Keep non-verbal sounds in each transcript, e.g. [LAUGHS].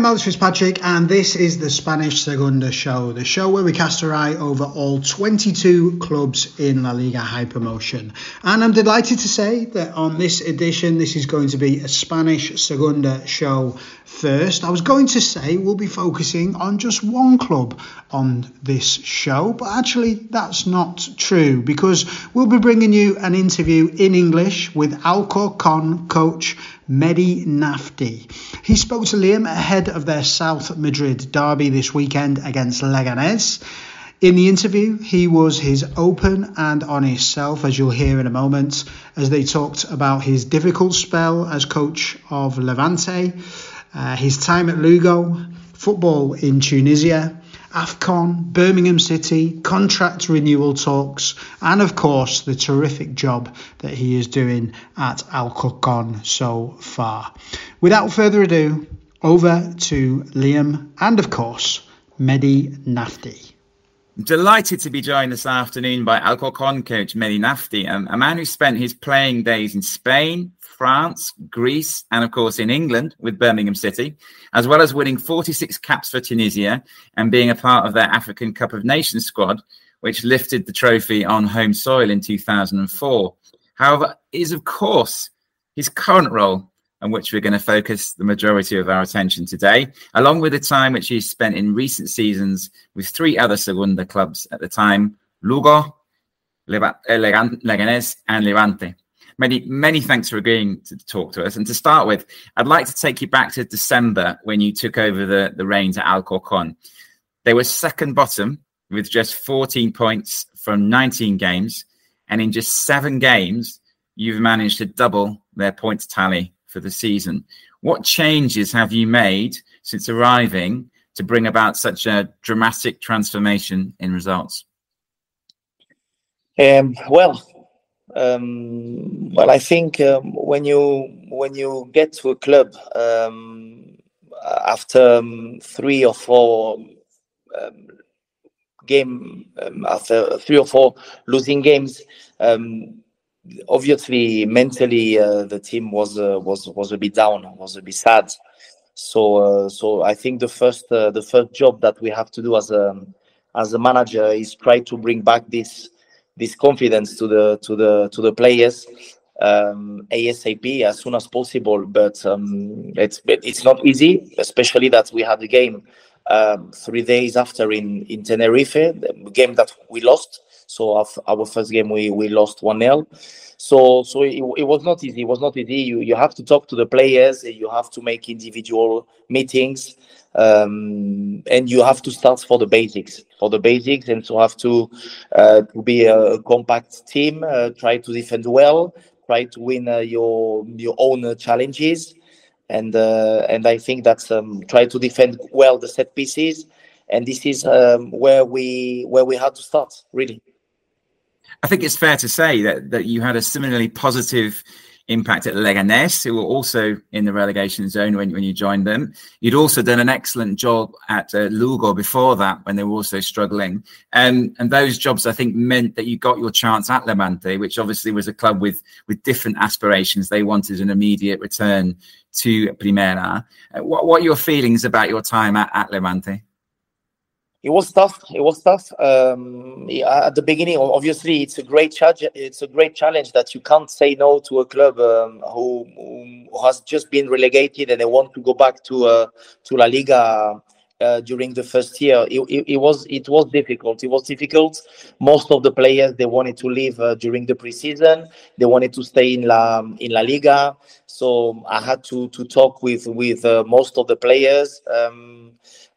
I'm Alex Fitzpatrick, and this is the Spanish Segunda Show, the show where we cast our eye over all 22 clubs in La Liga Hypermotion. And I'm delighted to say that on this edition, this is going to be a Spanish Segunda show first. I was going to say we'll be focusing on just one club on this show, but actually, that's not true because we'll be bringing you an interview in English with Alcorcon coach Mehdi Nafti. He spoke to Liam ahead of their South Madrid derby this weekend against Leganés. In the interview, he was his open and honest self, as you'll hear in a moment, as they talked about his difficult spell as coach of Levante, uh, his time at Lugo, football in Tunisia, AFCON, Birmingham City, contract renewal talks, and of course the terrific job that he is doing at Alcorcon so far. Without further ado, over to Liam and of course Mehdi Nafti. Delighted to be joined this afternoon by Alcorcon coach Mehdi Nafti, um, a man who spent his playing days in Spain, France, Greece, and of course in England with Birmingham City, as well as winning 46 caps for Tunisia and being a part of their African Cup of Nations squad, which lifted the trophy on home soil in 2004. However, is of course his current role on which we're going to focus the majority of our attention today, along with the time which he's spent in recent seasons with three other Segunda clubs at the time Lugo, eh, Leganés, and Levante. Many, many thanks for agreeing to talk to us. And to start with, I'd like to take you back to December when you took over the, the reins at Alcorcon. They were second bottom with just 14 points from 19 games. And in just seven games, you've managed to double their points tally for the season. What changes have you made since arriving to bring about such a dramatic transformation in results? Um, well, um, well, I think um, when you when you get to a club um, after um, three or four um, game um, after three or four losing games, obviously mentally uh, the team was uh, was was a bit down, was a bit sad. So uh, so I think the first uh, the first job that we have to do as a as a manager is try to bring back this this confidence to the to the to the players um, ASAP as soon as possible. But um, it's it's not easy, especially that we had the game um, three days after in in Tenerife, the game that we lost. So our, first game we we lost one 0 So so it, it was not easy. It was not easy. You you have to talk to the players. You have to make individual meetings um, and you have to start for the basics for the basics and so have to uh, to be a compact team uh, try to defend well try to win uh, your your own challenges and uh, and i think that's um, try to defend well the set pieces and this is um, where we where we had to start really i think it's fair to say that that you had a similarly positive impact at Leganés, who were also in the relegation zone when, when you joined them. You'd also done an excellent job at uh, Lugo before that when they were also struggling. Um, and those jobs, I think, meant that you got your chance at Levante, which obviously was a club with, with different aspirations. They wanted an immediate return to Primera. Uh, what, what are your feelings about your time at, at Levante? It was tough. It was tough um, at the beginning. Obviously, it's a great challenge. It's a great challenge that you can't say no to a club um, who, who, has just been relegated and they want to go back to uh, to La Liga uh, during the first year. It, it, it, was it was difficult. It was difficult. Most of the players they wanted to leave uh, during the preseason. They wanted to stay in La in La Liga. So I had to to talk with with uh, most of the players. Um,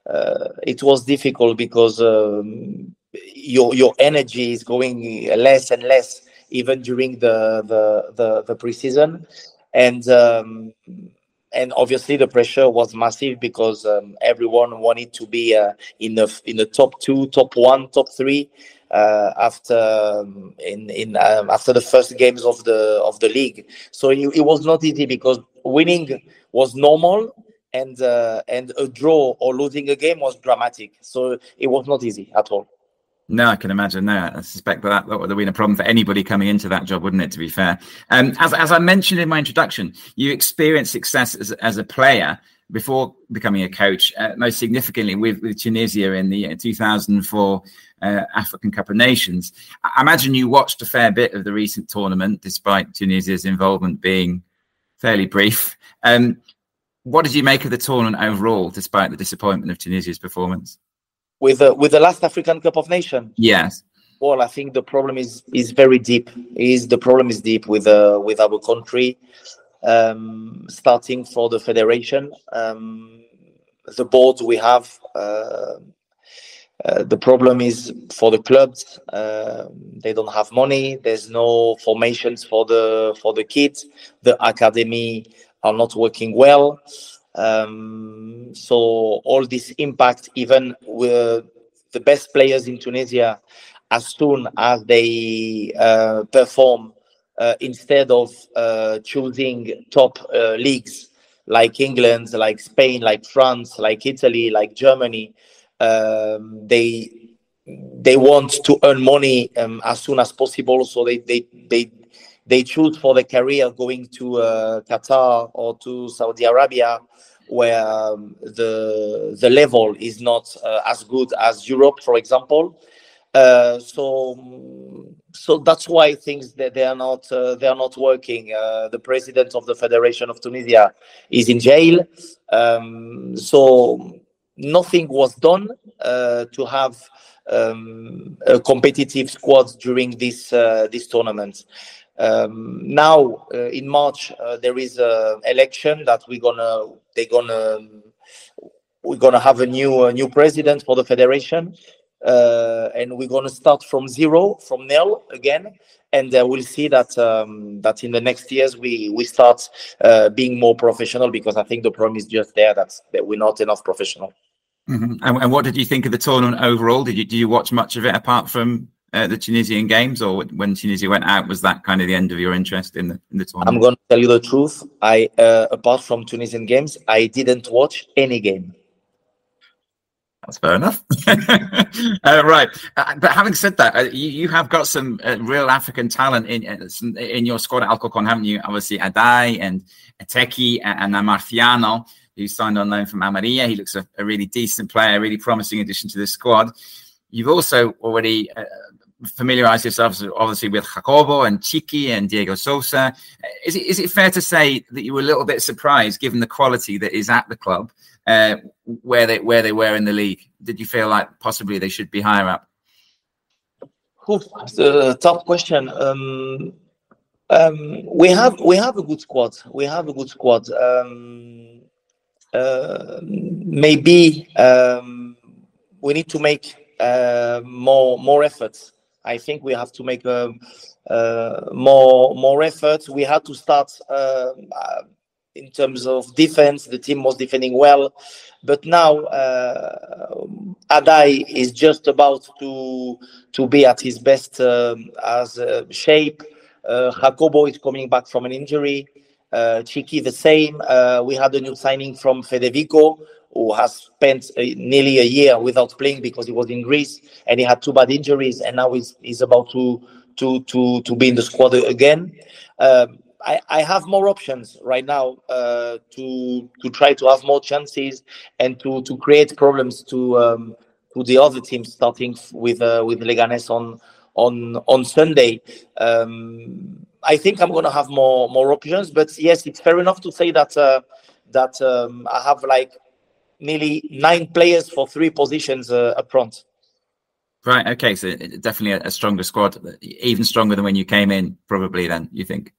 it was difficult because um, your your energy is going less and less even during the the the, the preseason and um, and obviously the pressure was massive because um, everyone wanted to be uh, in the in the top two, top one, top three uh, after um, in in um, after the first games of the of the league. So it, it was not easy because winning was normal and uh, and a draw or losing a game was dramatic. So it was not easy at all. No, I can imagine. No, I suspect that that would have been a problem for anybody coming into that job, wouldn't it? To be fair, um, as as I mentioned in my introduction, you experienced success as as a player before becoming a coach, uh, most significantly with, with Tunisia in the 2004 uh, African Cup of Nations. I imagine you watched a fair bit of the recent tournament, despite Tunisia's involvement being fairly brief. Um, what did you make of the tournament overall, despite the disappointment of Tunisia's performance? With the, with the last African Cup of Nations? Yes. Well, I think the problem is is very deep. Is the problem is deep with uh, with our country, um, starting for the federation, um, the boards we have. Uh, uh, the problem is for the clubs uh, they don't have money there's no formations for the for the kids the academy are not working well. Um, so all this impact, even with the best players in Tunisia, as soon as they uh, perform, uh, instead of uh, choosing top uh, leagues like England, like Spain, like France, like Italy, like Germany, um, they they want to earn money um, as soon as possible. So they they they they choose for their career going to uh, Qatar or to Saudi Arabia, where um, the the level is not uh, as good as Europe, for example. Uh, so so that's why things that they are not uh, they are not working. Uh, the president of the Federation of Tunisia is in jail. Um, so nothing was done uh, to have um, a competitive squad during this this tournament. Um, now uh, in March uh, there is a election that we're gonna they're gonna we're gonna have a new new president for the federation, uh, and we're gonna start from zero from nil again, and uh, we'll see that um, that in the next years we we start uh, being more professional because I think the problem is just there that that we're not enough professional. Mm-hmm. And, and, what did you think of the tournament overall? Did you do you watch much of it apart from uh, the Tunisian games, or when Tunisia went out, was that kind of the end of your interest in the in the tournament? I'm going to tell you the truth. I, uh, apart from Tunisian games, I didn't watch any game. That's fair enough. [LAUGHS] uh, right, uh, but having said that, uh, you, you, have got some uh, real African talent in in your squad at Alcorcon, haven't you? Obviously, Adai and Ateki and, and Marciano, who signed on loan from Almeria. He looks a, a, really decent player, a really promising addition to the squad. You've also already familiarize yourselves obviously with Jacobo and Txiki and Diego Sousa. Is it, is it fair to say that you were a little bit surprised given the quality that is at the club uh, where they where they were in the league? Did you feel like possibly they should be higher up? It's a tough question. Um, um, we have we have a good squad. We have a good squad. Um, uh, maybe um, we need to make uh, more more efforts I think we have to make um, uh, more more efforts. We had to start um, uh, in terms of defense. The team was defending well, but now uh, Adai is just about to to be at his best um, as shape. Uh, Jacobo is coming back from an injury. Uh, Txiki the same. Uh, we had a new signing from Fede Vico, who has spent uh, nearly a year without playing because he was in Greece and he had two bad injuries, and now he's, he's about to to to to be in the squad again. Um, I, I have more options right now uh, to to try to have more chances and to to create problems to um, to the other teams, starting with uh, with Leganes on on on Sunday. Um, I think I'm going to have more more options, but yes, it's fair enough to say that uh, that um, I have like nearly nine players for three positions uh, up front. Right. Okay. So definitely a, a, stronger squad, even stronger than when you came in, probably. Then you think.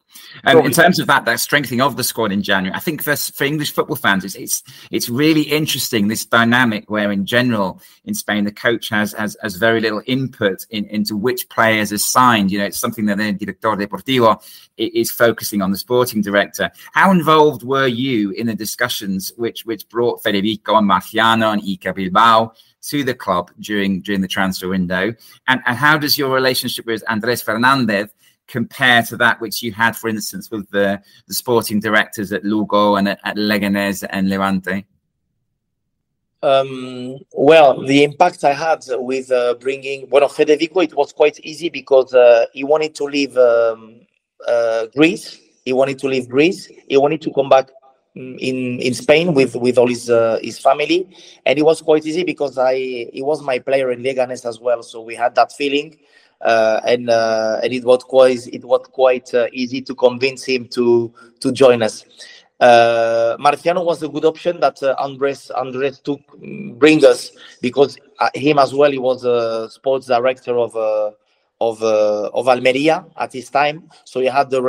Um, in terms of that, that strengthening of the squad in January, I think for, for English football fans, it's, it's it's really interesting this dynamic where, in general, in Spain, the coach has has, has very little input in, into which players are signed. You know, it's something that the director deportivo is focusing on the sporting director. How involved were you in the discussions which which brought Federico and Marciano and Iker Bilbao? To the club during during the transfer window? And, and how does your relationship with Andres Fernandez compare to that which you had, for instance, with the, the sporting directors at Lugo and at, at Leganés and Levante? Um, well, the impact I had with uh, bringing well Federico, it was quite easy because uh, he wanted to leave um, uh, Greece. He wanted to leave Greece. He wanted to come back in in Spain with with all his uh, his family, and it was quite easy because I he was my player in Leganes as well. So we had that feeling, uh, and uh, and it was quite it was quite easy to convince him to to join us. Uh, Marciano was a good option that uh, Andres Andres took mm, bring us because uh, him as well he was a sports director of uh, of uh, of Almeria at his time, so he had the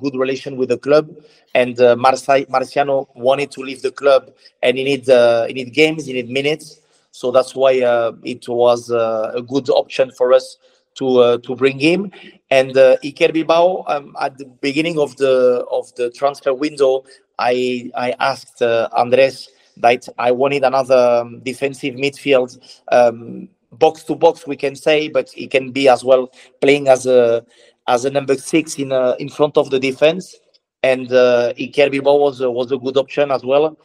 good relation with the club. And uh, Marciano wanted to leave the club, and he need uh, he need games, he need minutes. So that's why uh, it was uh, a good option for us to uh, to bring him. And uh, Iker Bilbao, um, at the beginning of the of the transfer window, I I asked Andres that I wanted another um, defensive midfield, um, box to box, we can say, but he can be as well playing as a as a number six in uh, in front of the defense. And uh, Iker Bilbao was was a good option as well.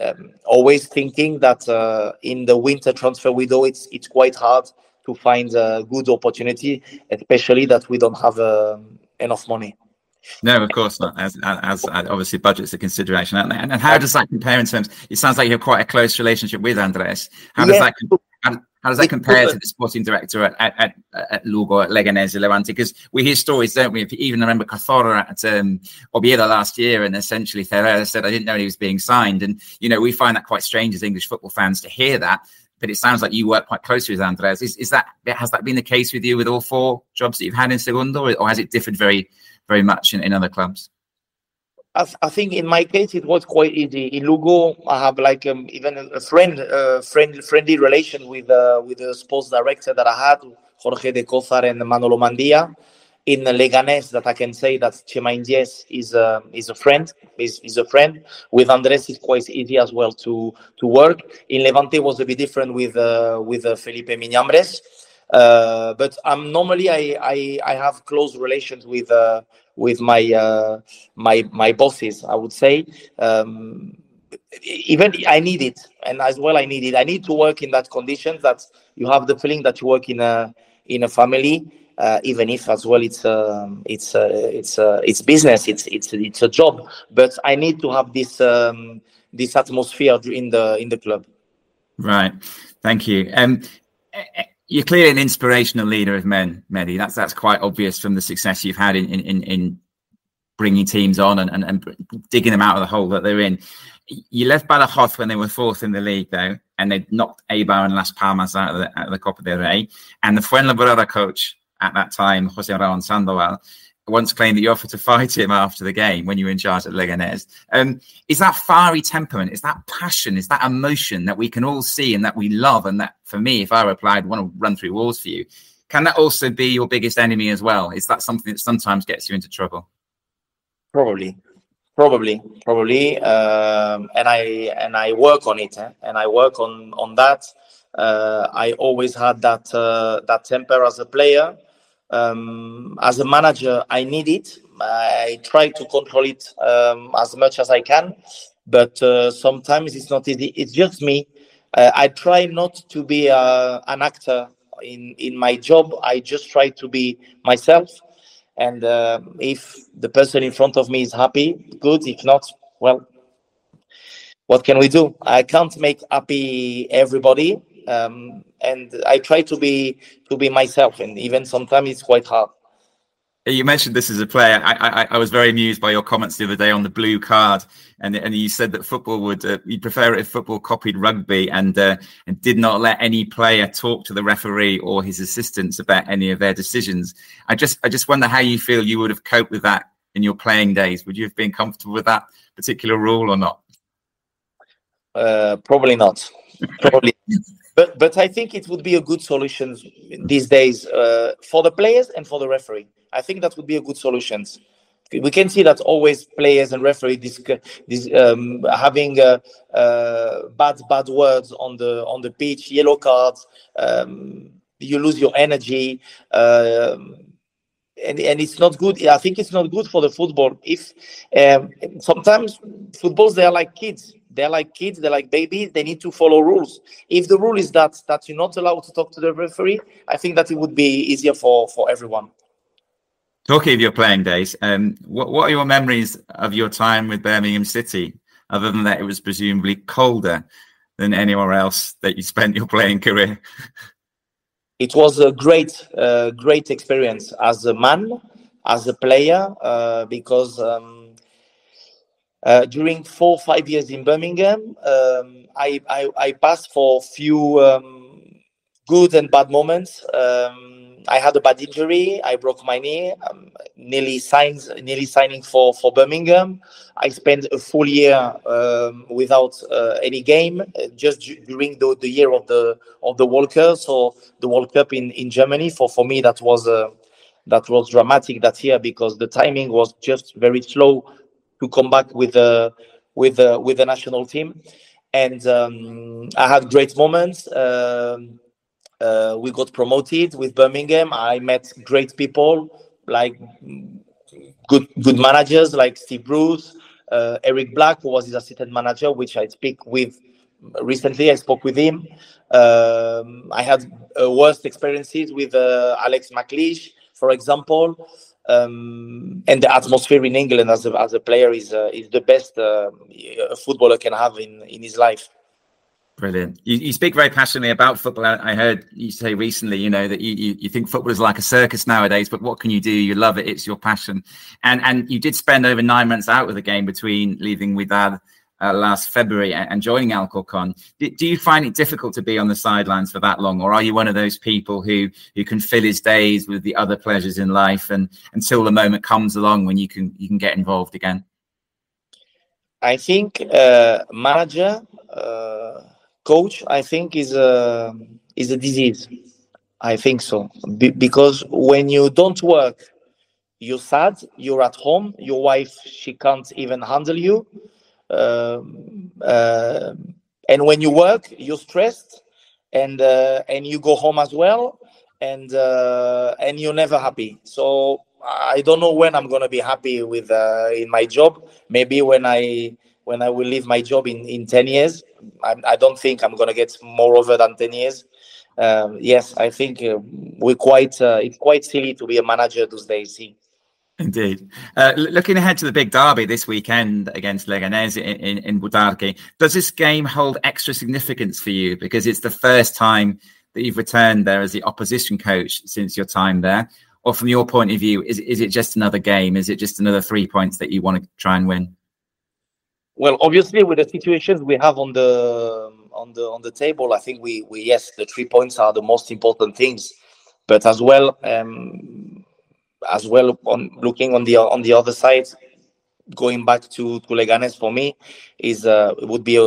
Um, always thinking that uh, in the winter transfer window, it's it's quite hard to find a good opportunity, especially that we don't have uh, enough money. No, of course not. As, as, as obviously budget's a consideration, and, and, how does that compare in terms? It sounds like you have quite a close relationship with Andres. How does yeah. that? How, how, does that compare to the sporting director at at, at, at Lugo, at Leganés, Levante? Because we hear stories, don't we? If you even remember Cazorla at um, Oviedo last year, and essentially Ferreira said, "I didn't know he was being signed." And you know, we find that quite strange as English football fans to hear that. But it sounds like you work quite closely with Andres. Is, is that has that been the case with you with all four jobs that you've had in Segundo, or, or has it differed very very much in, in other clubs? I, I, think in my case it was quite easy. In Lugo, I have like um, even a friend, uh, friend, friendly relation with uh, with the sports director that I had, Jorge de Cozar and Manolo Mandia. In Leganés, that I can say that Txema Indias is a is a friend, is, is a friend. With Andres, it's quite easy as well to to work. In Levante was a bit different with uh, with uh, Felipe Miñambres. Uh, but I'm normally I, I I have close relations with uh, with my uh, my my bosses. I would say um, even I need it, and as well I need it. I need to work in that condition that you have the feeling that you work in a in a family. Uh, even if as well it's um, it's uh, it's uh, it's business it's it's it's a job but i need to have this um, this atmosphere in the in the club right thank you um you're clearly an inspirational leader of men, Mehdi. That's that's quite obvious from the success you've had in in, in bringing teams on and, and, and digging them out of the hole that they're in. You left Badajoz when they were fourth in the league, though, and they knocked Eibar and Las Palmas out of the, out of the Copa del Rey. And the Fuenlabrada coach at that time, Jose Ramón Sandoval, once claimed that you offered to fight him after the game when you were in charge at Leganés. Um, is that fiery temperament, is that passion, is that emotion that we can all see and that we love? And that for me, if I replied, want to run through walls for you, can that also be your biggest enemy as well? Is that something that sometimes gets you into trouble? Probably, probably, probably. Um, and I and I work on it, eh? and I work on on that. Uh, I always had that uh, that temper as a player um, as a manager, I need it. I try to control it um, as much as I can, but uh, sometimes it's not easy. It's just me. Uh, I try not to be uh, an actor in in my job. I just try to be myself, and uh, if the person in front of me is happy, good. If not, well, what can we do? I can't make happy everybody, um, and I try to be to be myself, and even sometimes it's quite hard. You mentioned this as a player. I, I, I, was very amused by your comments the other day on the blue card, and and you said that football would uh, you prefer it if football copied rugby and uh, and did not let any player talk to the referee or his assistants about any of their decisions. I just I just wonder how you feel you would have coped with that in your playing days. Would you have been comfortable with that particular rule or not? Uh, probably not. Probably. [LAUGHS] But but I think it would be a good solution these days uh, for the players and for the referee. I think that would be a good solution. We can see that always players and referee this, this um, having uh, uh, bad bad words on the on the pitch, yellow cards. Um, you lose your energy. Um, and, and it's not good. I think it's not good for the football. If um, sometimes footballs they are like kids, they're like kids they're like babies they need to follow rules. If the rule is that that you're not allowed to talk to the referee i think that it would be easier for for everyone. Talking of your playing days um what, what are your memories of your time with birmingham city other than that it was presumably colder than anywhere else that you spent your playing career? It was a great uh, great experience as a man as a player uh, because um, uh, during four or five years in Birmingham, um, I, I, I, passed for a few um, good and bad moments. Um, I had a bad injury. I broke my knee. Um, nearly signs, nearly signing for for Birmingham. I spent a full year um, without uh, any game, uh, just during the, the year of the of the World Cup. So the World Cup in, in Germany for for me that was uh, that was dramatic that year because the timing was just very slow to come back with the with the with the national team, and um, I had great moments. Um, uh, we got promoted with Birmingham. I met great people like good good managers like Steve Bruce, uh, Eric Black, who was his assistant manager, which I speak with recently. I spoke with him. Um, I had uh, worst experiences with uh, Alex McLeish, for example. Um, and the atmosphere in England as a, as a player is uh, is the best uh, a footballer can have in, in his life. Brilliant. You, you speak very passionately about football. I heard you say recently, you know, that you, you, you, think football is like a circus nowadays, but what can you do? You love it. It's your passion. And and you did spend over nine months out with the game between leaving with Wydad uh, last February and, joining Alcorcon. Do, do, you find it difficult to be on the sidelines for that long? Or are you one of those people who, who can fill his days with the other pleasures in life and until the moment comes along when you can, you can get involved again? I think uh, manager uh coach, I think, is a is a disease. I think so Be- because when you don't work, you're sad. You're at home. Your wife she can't even handle you, um, uh, and when you work, you're stressed, and uh, and you go home as well, and uh, and you're never happy. So I don't know when I'm gonna be happy with uh, in my job. Maybe when I when I will leave my job in, in 10 years. I, I don't think I'm going to get more over than 10 years. Um, yes, I think uh, we're quite, uh, it's quite silly to be a manager those days. Indeed. Uh, looking ahead to the big derby this weekend against Leganés in, in, in Butarque, does this game hold extra significance for you because it's the first time that you've returned there as the opposition coach since your time there? Or from your point of view, is, is it just another game? Is it just another three points that you want to try and win? Well, obviously, with the situations we have on the on the on the table, I think we we yes, the three points are the most important things, but as well, um, as well on looking on the on the other side, going back to to Leganes for me is uh, would be a,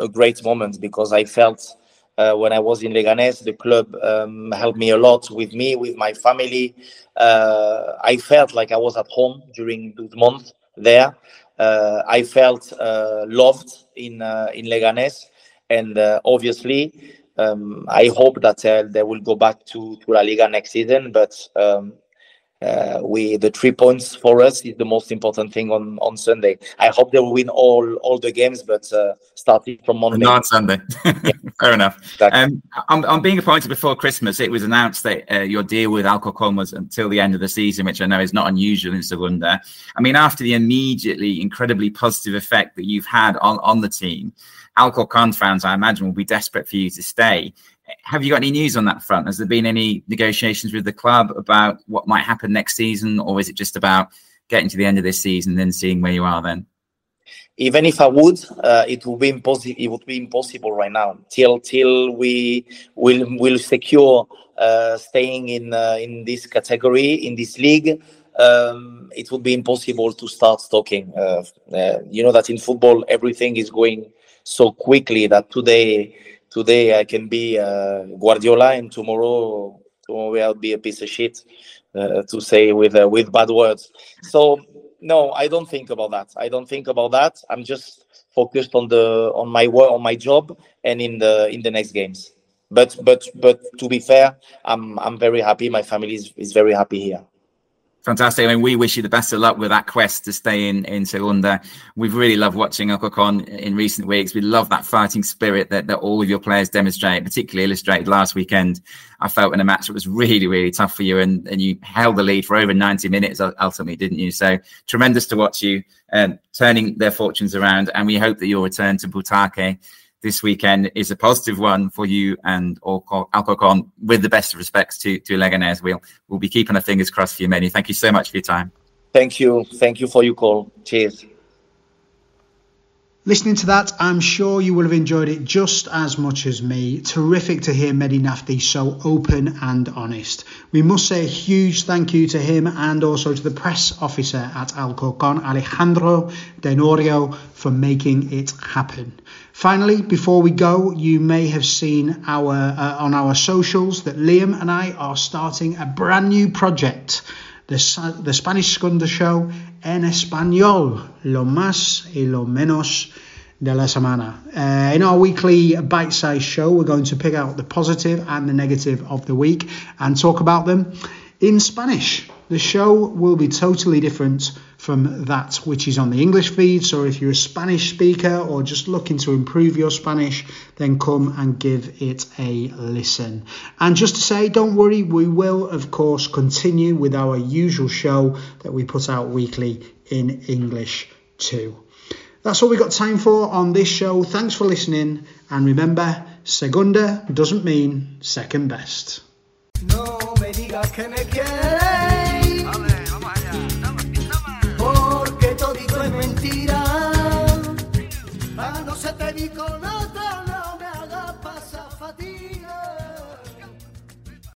a great moment because I felt. Uh, when I was in Leganés, the club um, helped me a lot with me, with my family. Uh, I felt like I was at home during those months there. Uh, I felt uh, loved in uh, in Leganés, and obviously um, I hope that they will go back to, to La Liga next season. But um, we the three points for us is the most important thing on on Sunday. I hope they will win all all the games, but uh, starting from Monday, not Sunday. [LAUGHS] yeah. [LAUGHS] Fair enough. Exactly. Um, I'm, I'm, being appointed before Christmas. It was announced that uh, your deal with Alcorcon was until the end of the season, which I know is not unusual in Segunda. I mean, after the immediately incredibly positive effect that you've had on on the team, Alcorcon fans, I imagine, will be desperate for you to stay have you got any news on that front? Has there been any negotiations with the club about what might happen next season, or is it just about getting to the end of this season and then seeing where you are then? Even if I would, uh, it would be impossible. It would be impossible right now till till we will will secure uh, staying in uh, in this category in this league. Um, it would be impossible to start talking. Uh, uh, you know that in football everything is going so quickly that today today I can be uh, Guardiola, and tomorrow tomorrow I'll be a piece of shit uh, to say with uh, with bad words. So no, I don't think about that. I don't think about that. I'm just focused on the on my work on my job and in the in the next games. But but but to be fair, I'm I'm very happy. My family is, is very happy here. Fantastic. I mean, we wish you the best of luck with that quest to stay in in Segunda. We've really loved watching Alcorcon in recent weeks. We love that fighting spirit that, that all of your players demonstrate, particularly illustrated last weekend. I felt in a match that was really, really tough for you, and, and you held the lead for over 90 minutes ultimately, didn't you? So tremendous to watch you um, turning their fortunes around. And we hope that you'll return to Butarque this weekend is a positive one for you and Alcorcon. With the best of respects to to Leganés, we'll we'll be keeping our fingers crossed for you, Mehdi. Thank you so much for your time. Thank you, thank you for your call. Cheers. Listening to that, I'm sure you will have enjoyed it just as much as me. Terrific to hear Mehdi Nafti so open and honest. We must say a huge thank you to him and also to the press officer at Alcorcon, Alejandro Denorio, for making it happen. Finally, before we go, you may have seen our uh, on our socials that Liam and I are starting a brand new project, the, the Spanish Segunda Show en Español, lo más y lo menos de la semana. Uh, in our weekly bite sized show, we're going to pick out the positive and the negative of the week and talk about them in Spanish. The show will be totally different from that which is on the English feed. So if you're a Spanish speaker or just looking to improve your Spanish, then come and give it a listen. And just to say, don't worry, we will, of course, continue with our usual show that we put out weekly in English too. That's all we've got time for on this show. Thanks for listening. And remember, segunda doesn't mean second best. No